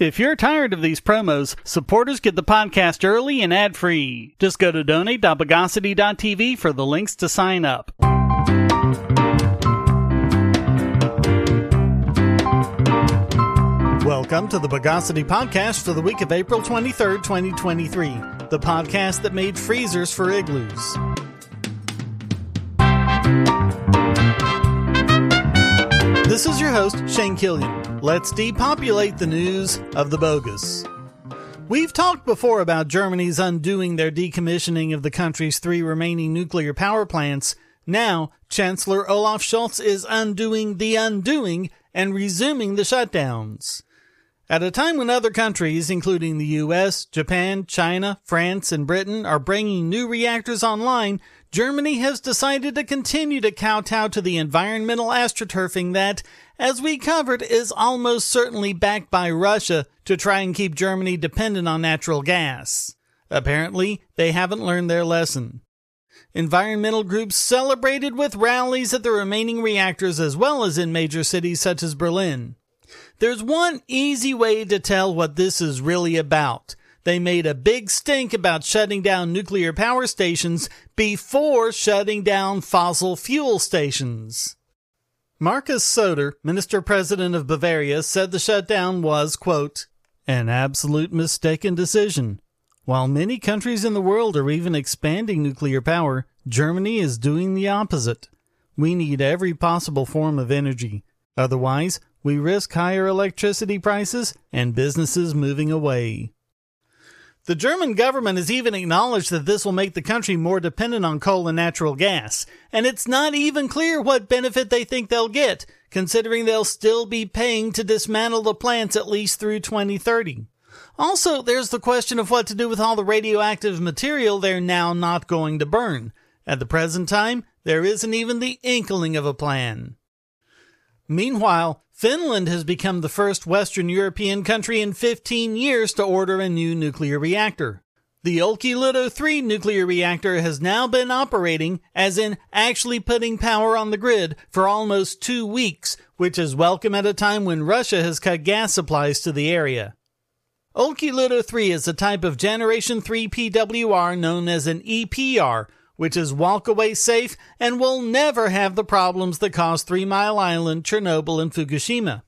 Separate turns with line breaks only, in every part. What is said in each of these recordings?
If you're tired of these promos, supporters get the podcast early and ad free. Just go to donate.bogosity.tv for the links to sign up. Welcome to the Bogosity Podcast for the week of April 23rd, 2023, the podcast that made freezers for igloos. This is your host, Shane Killian. Let's depopulate the news of the bogus. We've talked before about Germany's undoing their decommissioning of the country's three remaining nuclear power plants. Now, Chancellor Olaf Scholz is undoing the undoing and resuming the shutdowns. At a time when other countries, including the US, Japan, China, France, and Britain, are bringing new reactors online, Germany has decided to continue to kowtow to the environmental astroturfing that, as we covered, is almost certainly backed by Russia to try and keep Germany dependent on natural gas. Apparently, they haven't learned their lesson. Environmental groups celebrated with rallies at the remaining reactors as well as in major cities such as Berlin. There's one easy way to tell what this is really about. They made a big stink about shutting down nuclear power stations before shutting down fossil fuel stations. Markus Söder, minister president of Bavaria, said the shutdown was, quote, an absolute mistaken decision. While many countries in the world are even expanding nuclear power, Germany is doing the opposite. We need every possible form of energy. Otherwise, we risk higher electricity prices and businesses moving away. The German government has even acknowledged that this will make the country more dependent on coal and natural gas, and it's not even clear what benefit they think they'll get, considering they'll still be paying to dismantle the plants at least through 2030. Also, there's the question of what to do with all the radioactive material they're now not going to burn. At the present time, there isn't even the inkling of a plan. Meanwhile, Finland has become the first Western European country in 15 years to order a new nuclear reactor. The Olkiluoto 3 nuclear reactor has now been operating, as in actually putting power on the grid, for almost two weeks, which is welcome at a time when Russia has cut gas supplies to the area. Olkiluoto 3 is a type of Generation 3 PWR known as an EPR, which is walkaway safe and will never have the problems that caused Three Mile Island, Chernobyl, and Fukushima.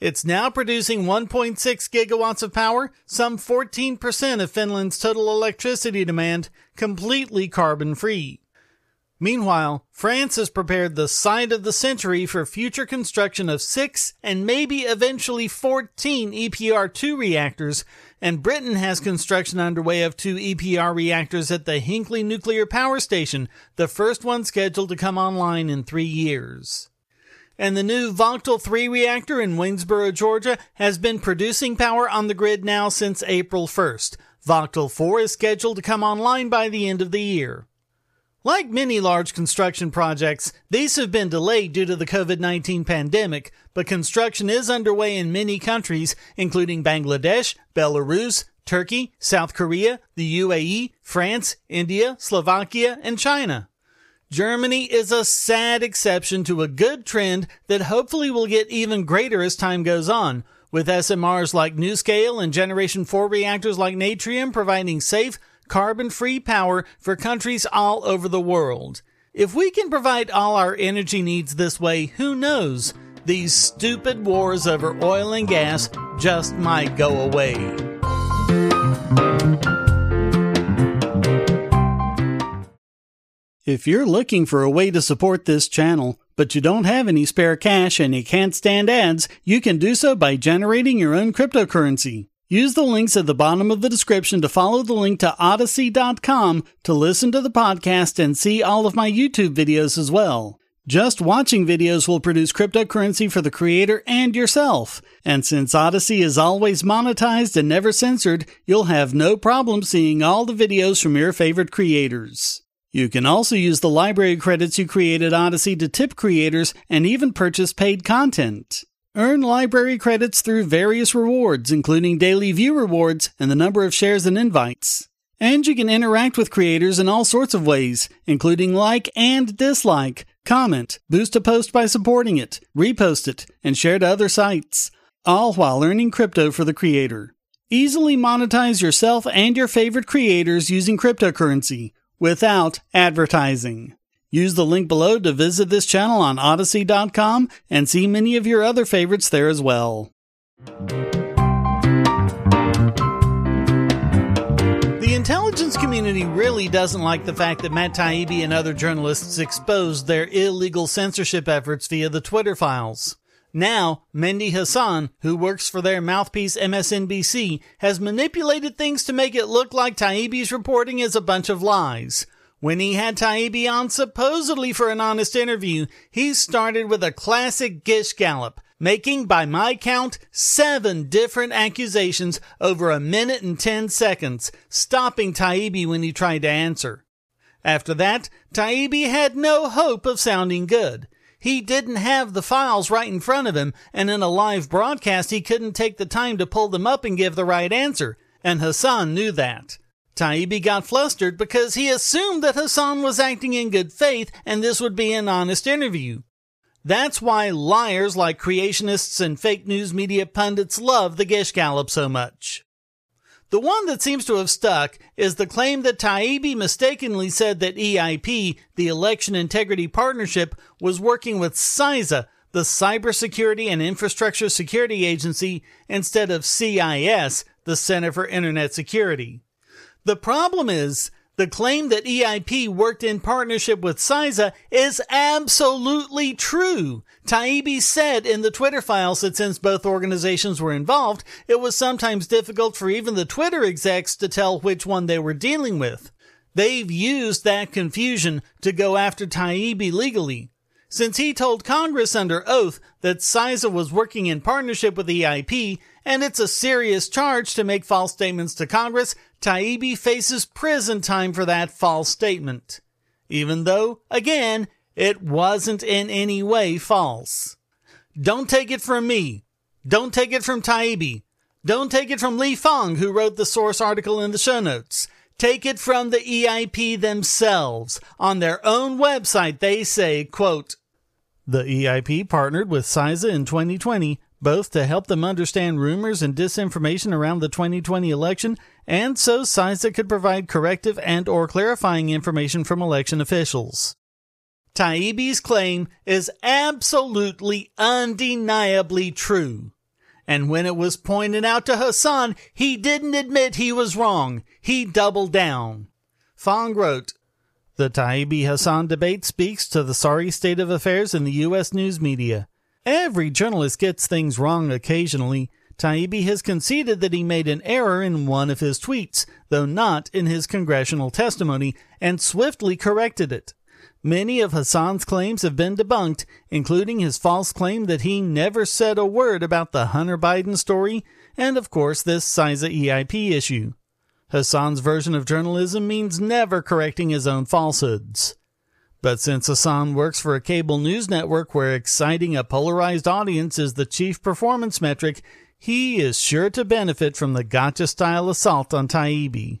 It's now producing 1.6 gigawatts of power, some 14% of Finland's total electricity demand, completely carbon free. Meanwhile, France has prepared the site of the century for future construction of six and maybe eventually 14 EPR2 reactors, and Britain has construction underway of two EPR reactors at the Hinkley Nuclear Power Station, the first one scheduled to come online in three years. And the new Vogtle 3 reactor in Waynesboro, Georgia has been producing power on the grid now since April 1st. Vogtle 4 is scheduled to come online by the end of the year. Like many large construction projects, these have been delayed due to the COVID 19 pandemic, but construction is underway in many countries, including Bangladesh, Belarus, Turkey, South Korea, the UAE, France, India, Slovakia, and China. Germany is a sad exception to a good trend that hopefully will get even greater as time goes on, with SMRs like NuScale and Generation 4 reactors like Natrium providing safe, carbon free power for countries all over the world. If we can provide all our energy needs this way, who knows? These stupid wars over oil and gas just might go away. If you're looking for a way to support this channel, but you don't have any spare cash and you can't stand ads, you can do so by generating your own cryptocurrency. Use the links at the bottom of the description to follow the link to Odysee.com to listen to the podcast and see all of my YouTube videos as well. Just watching videos will produce cryptocurrency for the creator and yourself. And since Odysee is always monetized and never censored, you'll have no problem seeing all the videos from your favorite creators. You can also use the library credits you created Odysee to tip creators and even purchase paid content. Earn library credits through various rewards, including daily view rewards and the number of shares and invites. And you can interact with creators in all sorts of ways, including like and dislike, comment, boost a post by supporting it, repost it, and share to other sites. all while earning crypto for the creator. Easily monetize yourself and your favorite creators using cryptocurrency without advertising. Use the link below to visit this channel on Odysee.com and see many of your other favorites there as well. The intelligence community really doesn't like the fact that Matt Taibbi and other journalists exposed their illegal censorship efforts via the Twitter files. Now, Mehdi Hasan, who works for their mouthpiece MSNBC, has manipulated things to make it look like Taibbi's reporting is a bunch of lies. When he had Taibbi on supposedly for an honest interview, he started with a classic Gish Gallop, making, by my count, seven different accusations over a minute and ten seconds, stopping Taibbi when he tried to answer. After that, Taibbi had no hope of sounding good. He didn't have the files right in front of him, and in a live broadcast, he couldn't take the time to pull them up and give the right answer. And Hasan knew that. Taibbi got flustered because he assumed that Hasan was acting in good faith and this would be an honest interview. That's why liars like creationists and fake news media pundits love the Gish Gallop so much. The one that seems to have stuck is the claim that Taibbi mistakenly said that EIP, the Election Integrity Partnership, was working with CISA, the Cybersecurity and Infrastructure Security Agency, instead of CIS, the Center for Internet Security. The problem is the claim that EIP worked in partnership with CISA is absolutely true. Taibbi said in the Twitter files that since both organizations were involved, it was sometimes difficult for even the Twitter execs to tell which one they were dealing with. They've used that confusion to go after Taibbi legally. Since he told Congress under oath that CISA was working in partnership with EIP, and it's a serious charge to make false statements to Congress, Taibbi faces prison time for that false statement. Even though, again, it wasn't in any way false. Don't take it from me. Don't take it from Taibbi. Don't take it from Lee Fang, who wrote the source article in the show notes. Take it from the EIP themselves. On their own website, they say, quote, the EIP partnered with CISA in 2020 both to help them understand rumors and disinformation around the 2020 election and so CISA could provide corrective and or clarifying information from election officials. Taibbi's claim is absolutely undeniably true. And when it was pointed out to Hasan, he didn't admit he was wrong. He doubled down. Fang wrote, The Taibbi Hasan debate speaks to the sorry state of affairs in the U.S. news media. Every journalist gets things wrong occasionally. Taibbi has conceded that he made an error in one of his tweets, though not in his congressional testimony, and swiftly corrected it. Many of Hasan's claims have been debunked, including his false claim that he never said a word about the Hunter Biden story, and of course this CISA EIP issue. Hasan's version of journalism means never correcting his own falsehoods. But since Hasan works for a cable news network where exciting a polarized audience is the chief performance metric, he is sure to benefit from the gotcha style assault on Taibbi.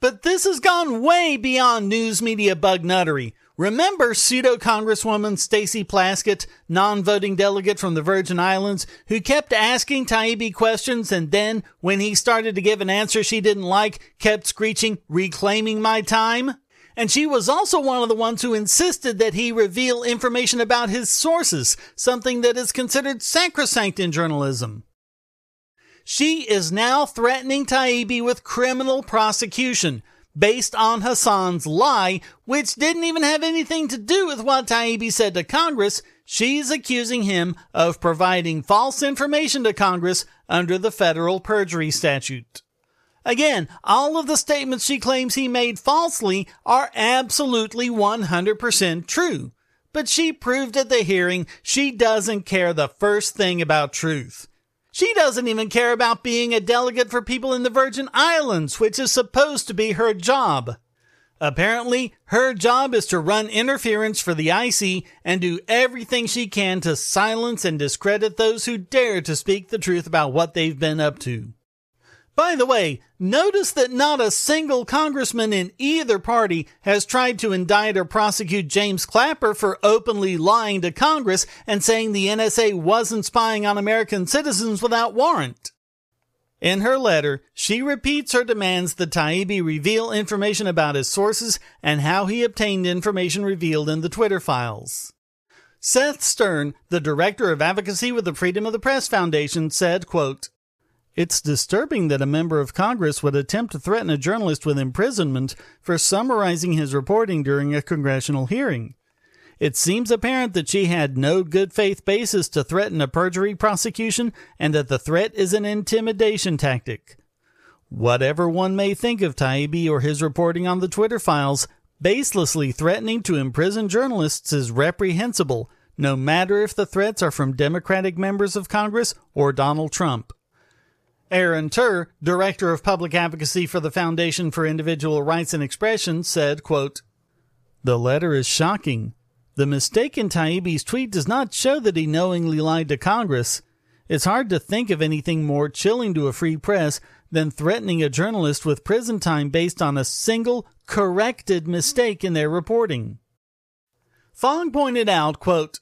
But this has gone way beyond news media bug nuttery. Remember pseudo Congresswoman Stacey Plaskett, non-voting delegate from the Virgin Islands, who kept asking Taibbi questions and then, when he started to give an answer she didn't like, kept screeching, reclaiming my time? And she was also one of the ones who insisted that he reveal information about his sources, something that is considered sacrosanct in journalism. She is now threatening Taibbi with criminal prosecution based on Hasan's lie, which didn't even have anything to do with what Taibbi said to Congress. She's accusing him of providing false information to Congress under the federal perjury statute. Again, all of the statements she claims he made falsely are absolutely 100% true. But she proved at the hearing she doesn't care the first thing about truth. She doesn't even care about being a delegate for people in the Virgin Islands, which is supposed to be her job. Apparently, her job is to run interference for the IC and do everything she can to silence and discredit those who dare to speak the truth about what they've been up to. By the way, notice that not a single congressman in either party has tried to indict or prosecute James Clapper for openly lying to Congress and saying the NSA wasn't spying on American citizens without warrant. In her letter, she repeats her demands that Taibbi reveal information about his sources and how he obtained information revealed in the Twitter files. Seth Stern, the director of advocacy with the Freedom of the Press Foundation, said, quote, it's disturbing that a member of Congress would attempt to threaten a journalist with imprisonment for summarizing his reporting during a congressional hearing. It seems apparent that she had no good faith basis to threaten a perjury prosecution and that the threat is an intimidation tactic. Whatever one may think of Taibbi or his reporting on the Twitter files, baselessly threatening to imprison journalists is reprehensible, no matter if the threats are from Democratic members of Congress or Donald Trump. Aaron Terr, Director of Public Advocacy for the Foundation for Individual Rights and Expression, said, quote, The letter is shocking. The mistake in Taibbi's tweet does not show that he knowingly lied to Congress. It's hard to think of anything more chilling to a free press than threatening a journalist with prison time based on a single corrected mistake in their reporting. Fang pointed out, quote,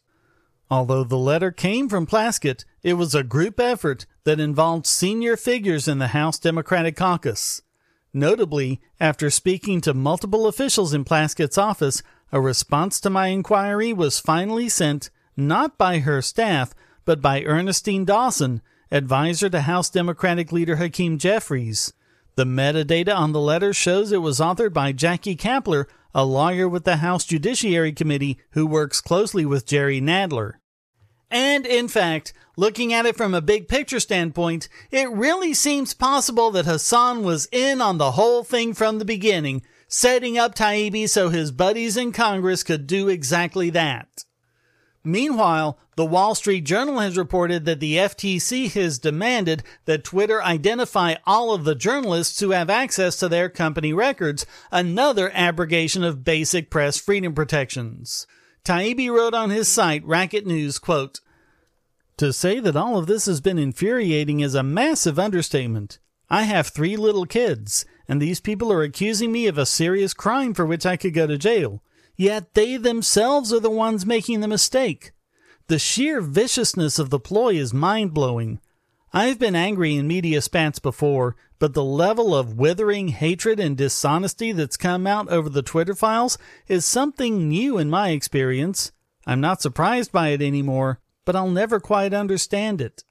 Although the letter came from Plaskett, it was a group effort that involved senior figures in the House Democratic caucus. Notably, after speaking to multiple officials in Plaskett's office, a response to my inquiry was finally sent not by her staff, but by Ernestine Dawson, advisor to House Democratic leader Hakeem Jeffries. The metadata on the letter shows it was authored by Jackie Kapler, a lawyer with the House Judiciary Committee who works closely with Jerry Nadler. And in fact, looking at it from a big picture standpoint, it really seems possible that Hasan was in on the whole thing from the beginning, setting up Taibbi so his buddies in Congress could do exactly that. Meanwhile, the Wall Street Journal has reported that the FTC has demanded that Twitter identify all of the journalists who have access to their company records, another abrogation of basic press freedom protections. Taibbi wrote on his site, Racket News, quote, To say that all of this has been infuriating is a massive understatement. I have three little kids, and these people are accusing me of a serious crime for which I could go to jail. Yet they themselves are the ones making the mistake. The sheer viciousness of the ploy is mind blowing. I've been angry in media spats before, but the level of withering hatred and dishonesty that's come out over the Twitter files is something new in my experience. I'm not surprised by it anymore, but I'll never quite understand it.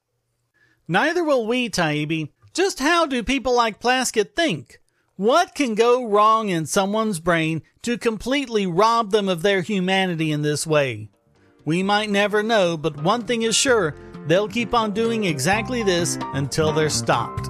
Neither will we, Taibbi. Just how do people like Plaskett think? What can go wrong in someone's brain to completely rob them of their humanity in this way? We might never know, but one thing is sure They'll keep on doing exactly this until they're stopped.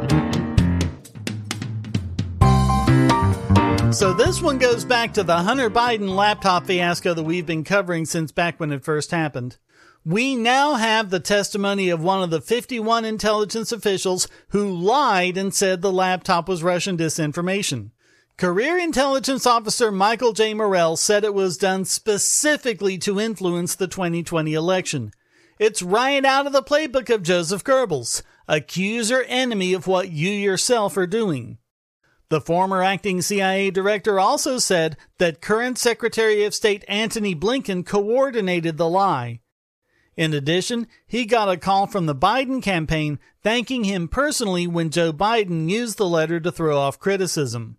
So this one goes back to the Hunter Biden laptop fiasco that we've been covering since back when it first happened. We now have the testimony of one of the 51 intelligence officials who lied and said the laptop was Russian disinformation. Career intelligence officer Michael J. Morell said it was done specifically to influence the 2020 election. It's right out of the playbook of Joseph Goebbels, accuser enemy of what you yourself are doing. The former acting CIA director also said that current Secretary of State Antony Blinken coordinated the lie. In addition, he got a call from the Biden campaign thanking him personally when Joe Biden used the letter to throw off criticism.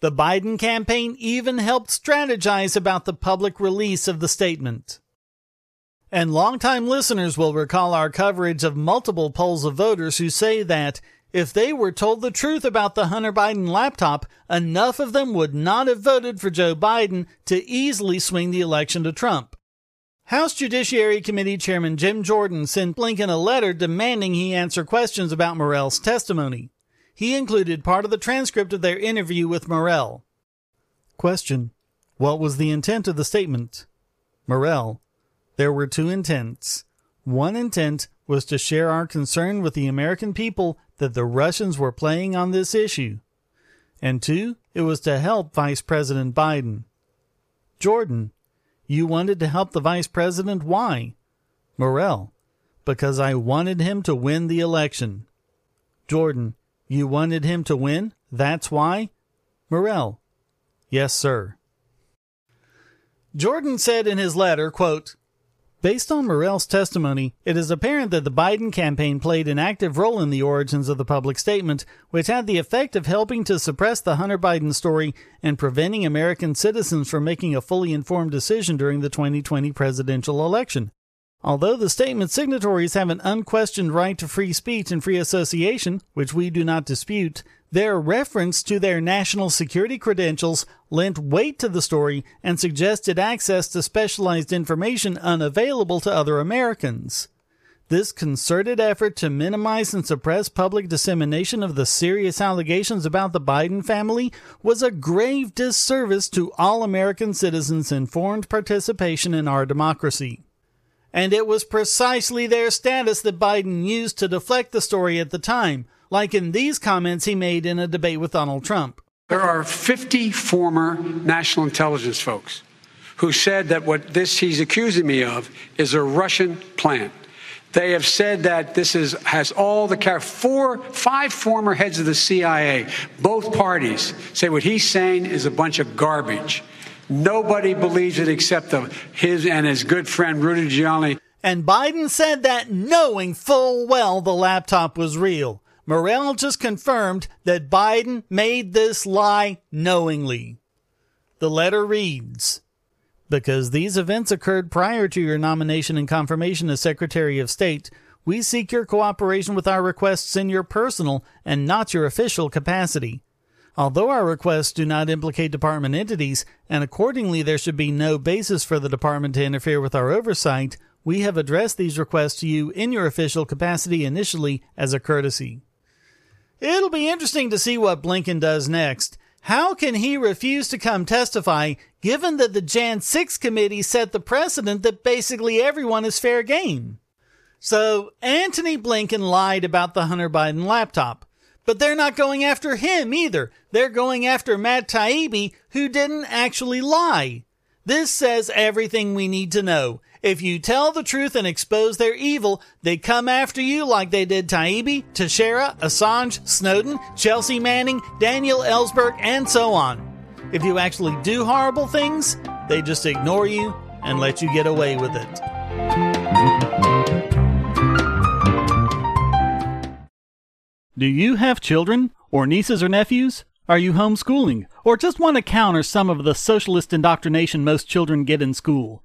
The Biden campaign even helped strategize about the public release of the statement. And longtime listeners will recall our coverage of multiple polls of voters who say that if they were told the truth about the Hunter Biden laptop, enough of them would not have voted for Joe Biden to easily swing the election to Trump. House Judiciary Committee Chairman Jim Jordan sent Blinken a letter demanding he answer questions about Morell's testimony. He included part of the transcript of their interview with Morell. Question. What was the intent of the statement? Morell. There were two intents. One intent was to share our concern with the American people that the Russians were playing on this issue. And two, it was to help Vice President Biden. Jordan, you wanted to help the Vice President. Why? Morell, because I wanted him to win the election. Jordan, you wanted him to win? That's why? Morell, yes, sir. Jordan said in his letter, quote, Based on Morell's testimony, it is apparent that the Biden campaign played an active role in the origins of the public statement, which had the effect of helping to suppress the Hunter Biden story and preventing American citizens from making a fully informed decision during the 2020 presidential election. Although the statement signatories have an unquestioned right to free speech and free association, which we do not dispute, their reference to their national security credentials lent weight to the story and suggested access to specialized information unavailable to other Americans. This concerted effort to minimize and suppress public dissemination of the serious allegations about the Biden family was a grave disservice to all American citizens' informed participation in our democracy. And it was precisely their status that Biden used to deflect the story at the time like in these comments he made in a debate with Donald Trump.
There are 50 former national intelligence folks who said that what this he's accusing me of is a Russian plant. They have said that this is has all the four, five former heads of the CIA, both parties say what he's saying is a bunch of garbage. Nobody believes it except the, his and his good friend Rudy Giuliani.
And Biden said that knowing full well the laptop was real. Morell just confirmed that Biden made this lie knowingly. The letter reads Because these events occurred prior to your nomination and confirmation as Secretary of State, we seek your cooperation with our requests in your personal and not your official capacity. Although our requests do not implicate department entities, and accordingly there should be no basis for the department to interfere with our oversight, we have addressed these requests to you in your official capacity initially as a courtesy. It'll be interesting to see what Blinken does next. How can he refuse to come testify given that the Jan 6 committee set the precedent that basically everyone is fair game? So, Antony Blinken lied about the Hunter Biden laptop. But they're not going after him either. They're going after Matt Taibbi, who didn't actually lie. This says everything we need to know. If you tell the truth and expose their evil, they come after you like they did Taibbi, Teixeira, Assange, Snowden, Chelsea Manning, Daniel Ellsberg, and so on. If you actually do horrible things, they just ignore you and let you get away with it.
Do you have children or nieces or nephews? Are you homeschooling or just want to counter some of the socialist indoctrination most children get in school?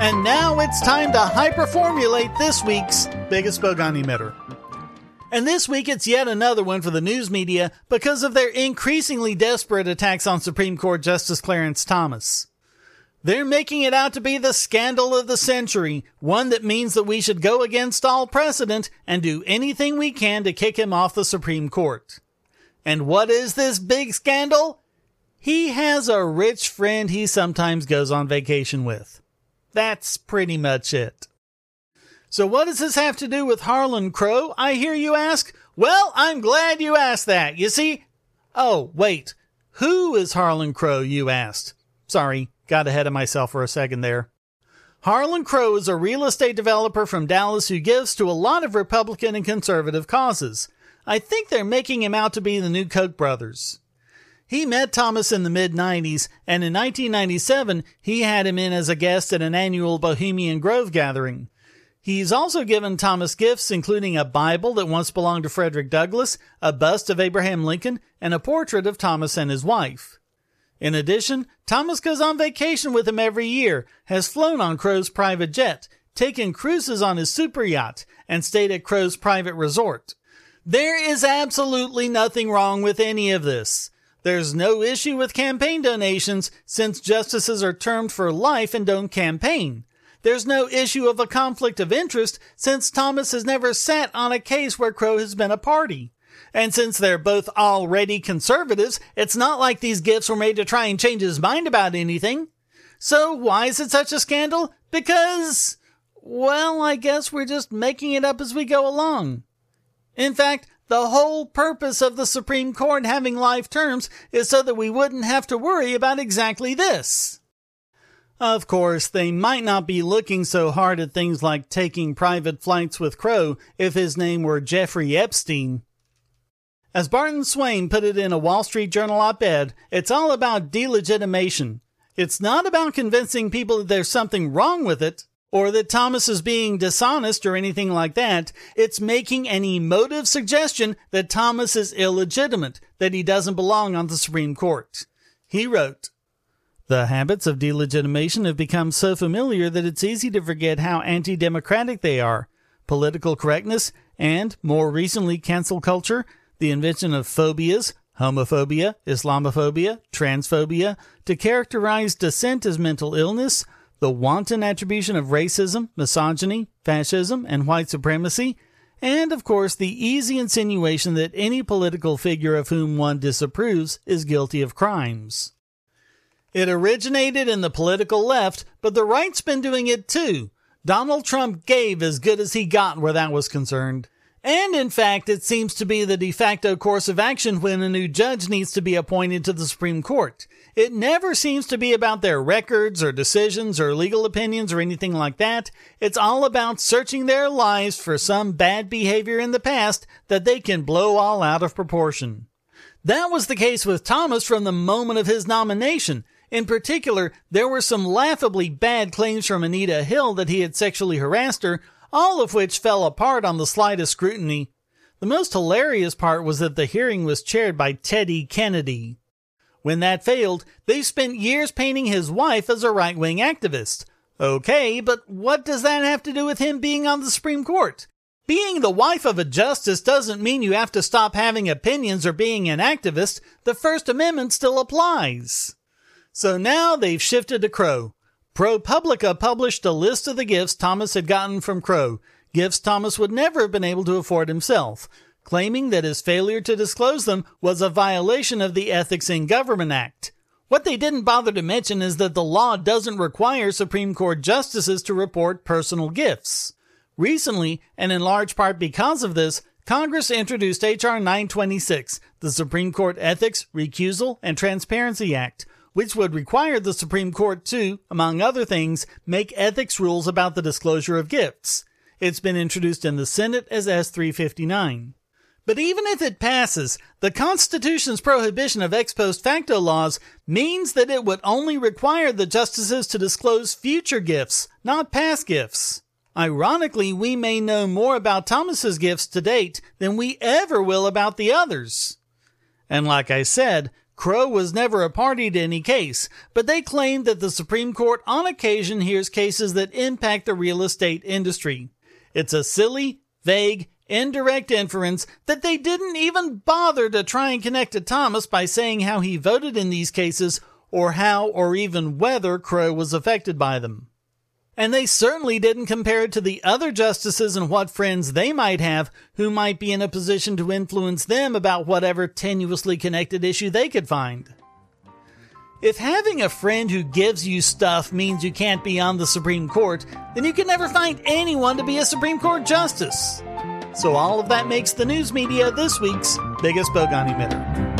And now it's time to hyperformulate this week's biggest bogon emitter. And this week it's yet another one for the news media because of their increasingly desperate attacks on Supreme Court Justice Clarence Thomas. They're making it out to be the scandal of the century, one that means that we should go against all precedent and do anything we can to kick him off the Supreme Court. And what is this big scandal? He has a rich friend he sometimes goes on vacation with. That's pretty much it. So what does this have to do with Harlan Crow? I hear you ask. Well, I'm glad you asked that. You see, oh, wait. Who is Harlan Crow, you asked? Sorry, got ahead of myself for a second there. Harlan Crow is a real estate developer from Dallas who gives to a lot of Republican and conservative causes. I think they're making him out to be the new Koch brothers. He met Thomas in the mid 90s, and in 1997, he had him in as a guest at an annual Bohemian Grove gathering. He's also given Thomas gifts, including a Bible that once belonged to Frederick Douglass, a bust of Abraham Lincoln, and a portrait of Thomas and his wife. In addition, Thomas goes on vacation with him every year, has flown on Crow's private jet, taken cruises on his super yacht, and stayed at Crow's private resort. There is absolutely nothing wrong with any of this. There's no issue with campaign donations since justices are termed for life and don't campaign. There's no issue of a conflict of interest since Thomas has never sat on a case where Crow has been a party. And since they're both already conservatives, it's not like these gifts were made to try and change his mind about anything. So why is it such a scandal? Because, well, I guess we're just making it up as we go along. In fact, the whole purpose of the Supreme Court having life terms is so that we wouldn't have to worry about exactly this. Of course, they might not be looking so hard at things like taking private flights with Crow if his name were Jeffrey Epstein. As Barton Swaim put it in a Wall Street Journal op ed, it's all about delegitimation. It's not about convincing people that there's something wrong with it or that Thomas is being dishonest or anything like that. It's making an emotive suggestion that Thomas is illegitimate, that he doesn't belong on the Supreme Court. He wrote, the habits of delegitimation have become so familiar that it's easy to forget how anti democratic they are. Political correctness and, more recently, cancel culture, the invention of phobias, homophobia, Islamophobia, transphobia, to characterize dissent as mental illness, the wanton attribution of racism, misogyny, fascism, and white supremacy, and of course the easy insinuation that any political figure of whom one disapproves is guilty of crimes. It originated in the political left, but the right's been doing it too. Donald Trump gave as good as he got where that was concerned. And in fact, it seems to be the de facto course of action when a new judge needs to be appointed to the Supreme Court. It never seems to be about their records or decisions or legal opinions or anything like that. It's all about searching their lives for some bad behavior in the past that they can blow all out of proportion. That was the case with Thomas from the moment of his nomination. In particular, there were some laughably bad claims from Anita Hill that he had sexually harassed her, all of which fell apart on the slightest scrutiny. The most hilarious part was that the hearing was chaired by Teddy Kennedy. When that failed, they spent years painting his wife as a right wing activist. Okay, but what does that have to do with him being on the Supreme Court? Being the wife of a justice doesn't mean you have to stop having opinions or being an activist. The First Amendment still applies. So now they've shifted to Crow. ProPublica published a list of the gifts Thomas had gotten from Crow, gifts Thomas would never have been able to afford himself, claiming that his failure to disclose them was a violation of the Ethics in Government Act. What they didn't bother to mention is that the law doesn't require Supreme Court justices to report personal gifts. Recently, and in large part because of this, Congress introduced H.R. 926, the Supreme Court Ethics, Recusal, and Transparency Act, which would require the Supreme Court to, among other things, make ethics rules about the disclosure of gifts. It's been introduced in the Senate as S 359. But even if it passes, the Constitution's prohibition of ex post facto laws means that it would only require the justices to disclose future gifts, not past gifts. Ironically, we may know more about Thomas's gifts to date than we ever will about the others. And like I said, Crow was never a party to any case, but they claim that the Supreme Court on occasion hears cases that impact the real estate industry. It's a silly, vague, indirect inference that they didn't even bother to try and connect to Thomas by saying how he voted in these cases or how or even whether Crow was affected by them. And they certainly didn't compare it to the other justices and what friends they might have who might be in a position to influence them about whatever tenuously connected issue they could find. If having a friend who gives you stuff means you can't be on the Supreme Court, then you can never find anyone to be a Supreme Court justice. So all of that makes the news media this week's biggest bogon emitter.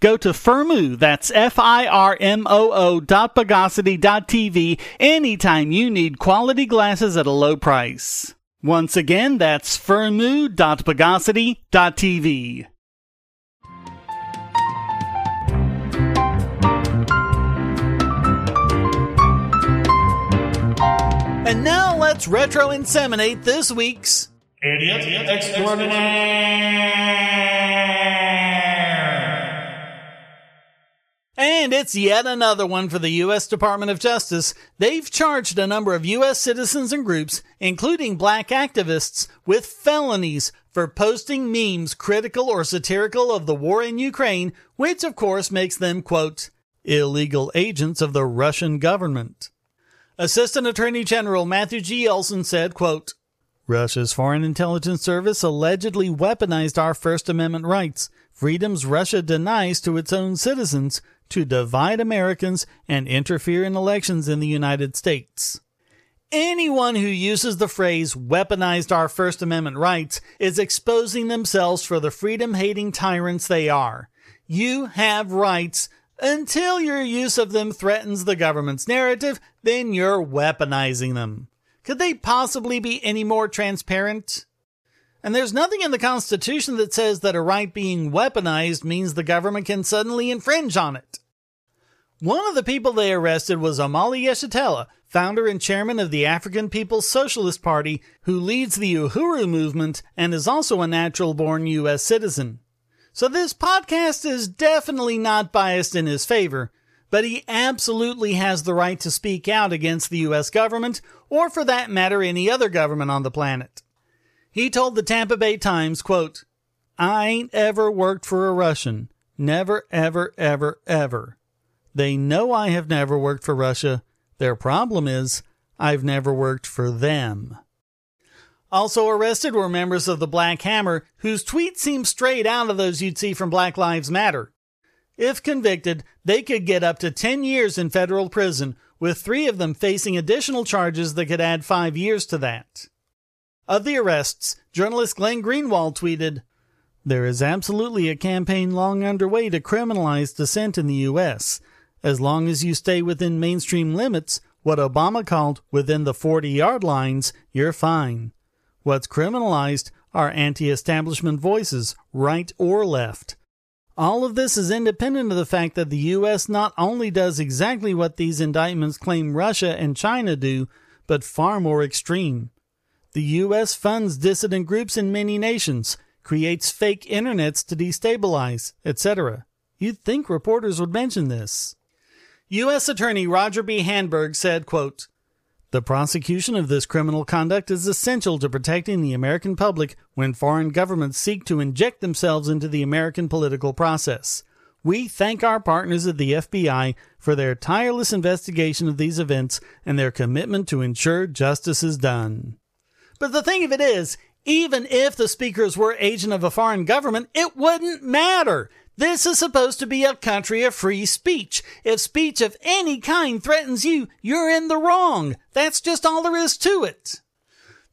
Go to Firmoo, that's F-I-R-M-O-O dot Bogosity dot TV anytime you need quality glasses at a low price. Once again, that's Firmoo dot dot TV.
And now let's retro inseminate this week's
Idiot Extraordinaire.
And it's yet another one for the U.S. Department of Justice. They've charged a number of U.S. citizens and groups, including black activists, with felonies for posting memes critical or satirical of the war in Ukraine, which of course makes them, quote, illegal agents of the Russian government. Assistant Attorney General Matthew G. Olsen said, quote, Russia's Foreign Intelligence Service allegedly weaponized our First Amendment rights, freedoms Russia denies to its own citizens, to divide Americans and interfere in elections in the United States. Anyone who uses the phrase weaponized our First Amendment rights is exposing themselves for the freedom hating tyrants they are. You have rights until your use of them threatens the government's narrative, then you're weaponizing them. Could they possibly be any more transparent? And there's nothing in the Constitution that says that a right being weaponized means the government can suddenly infringe on it. One of the people they arrested was Omali Yeshitela, founder and chairman of the African People's Socialist Party, who leads the Uhuru movement and is also a natural born U.S. citizen. So this podcast is definitely not biased in his favor, but he absolutely has the right to speak out against the U.S. government, or for that matter, any other government on the planet. He told the Tampa Bay Times, quote, I ain't ever worked for a Russian. Never, ever, ever, ever. They know I have never worked for Russia. Their problem is, I've never worked for them. Also arrested were members of the Black Hammer, whose tweets seem straight out of those you'd see from Black Lives Matter. If convicted, they could get up to 10 years in federal prison, with three of them facing additional charges that could add five years to that. Of the arrests, journalist Glenn Greenwald tweeted, There is absolutely a campaign long underway to criminalize dissent in the U.S. As long as you stay within mainstream limits, what Obama called within the 40 yard lines, you're fine. What's criminalized are anti establishment voices, right or left. All of this is independent of the fact that the U.S. not only does exactly what these indictments claim Russia and China do, but far more extreme. The U.S. funds dissident groups in many nations, creates fake internets to destabilize, etc. You'd think reporters would mention this. U.S. Attorney Roger B. Handberg said, quote, the prosecution of this criminal conduct is essential to protecting the American public when foreign governments seek to inject themselves into the American political process. We thank our partners at the FBI for their tireless investigation of these events and their commitment to ensure justice is done. But the thing of it is, Even if the speakers were agent of a foreign government, it wouldn't matter. This is supposed to be a country of free speech. If speech of any kind threatens you, you're in the wrong. That's just all there is to it.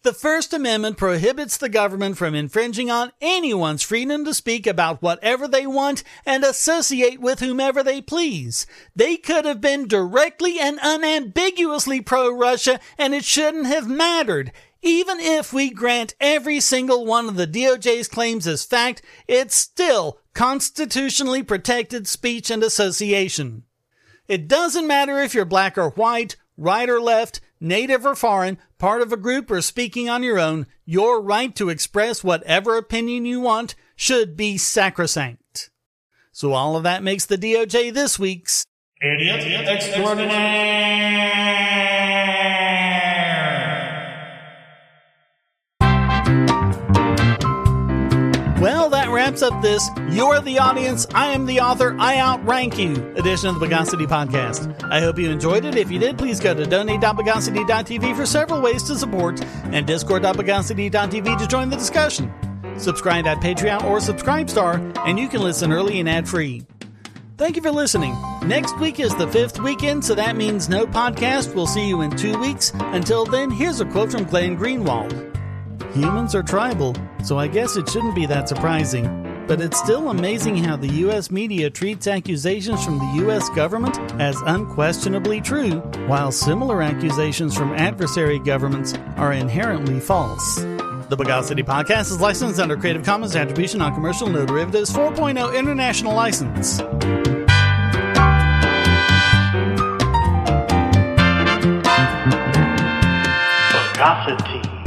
The First Amendment prohibits the government from infringing on anyone's freedom to speak about whatever they want and associate with whomever they please. They could have been directly and unambiguously pro-Russia and it shouldn't have mattered. Even if we grant every single one of the DOJ's claims as fact, it's still constitutionally protected speech and association. It doesn't matter if you're black or white, right or left, native or foreign, part of a group or speaking on your own, your right to express whatever opinion you want should be sacrosanct. So all of that makes the DOJ this week's Idiot Extraordinaire. Wraps up this You're the Audience, I Am the Author, I Outrank You edition of the Bogosity Podcast. I hope you enjoyed it. If you did, please go to donate.bogosity.tv for several ways to support and discord.bogosity.tv to join the discussion. Subscribe at Patreon or Subscribestar, and you can listen early and ad free. Thank you for listening. Next week is the fifth weekend, so that means no podcast. We'll see you in two weeks. Until then, here's a quote from Glenn Greenwald. Humans are tribal, so I guess it shouldn't be that surprising. But it's still amazing how the US media treats accusations from the US government as unquestionably true, while similar accusations from adversary governments are inherently false. The Bogosity Podcast is licensed under Creative Commons Attribution Non Commercial No Derivatives 4.0 International License. Bogosity.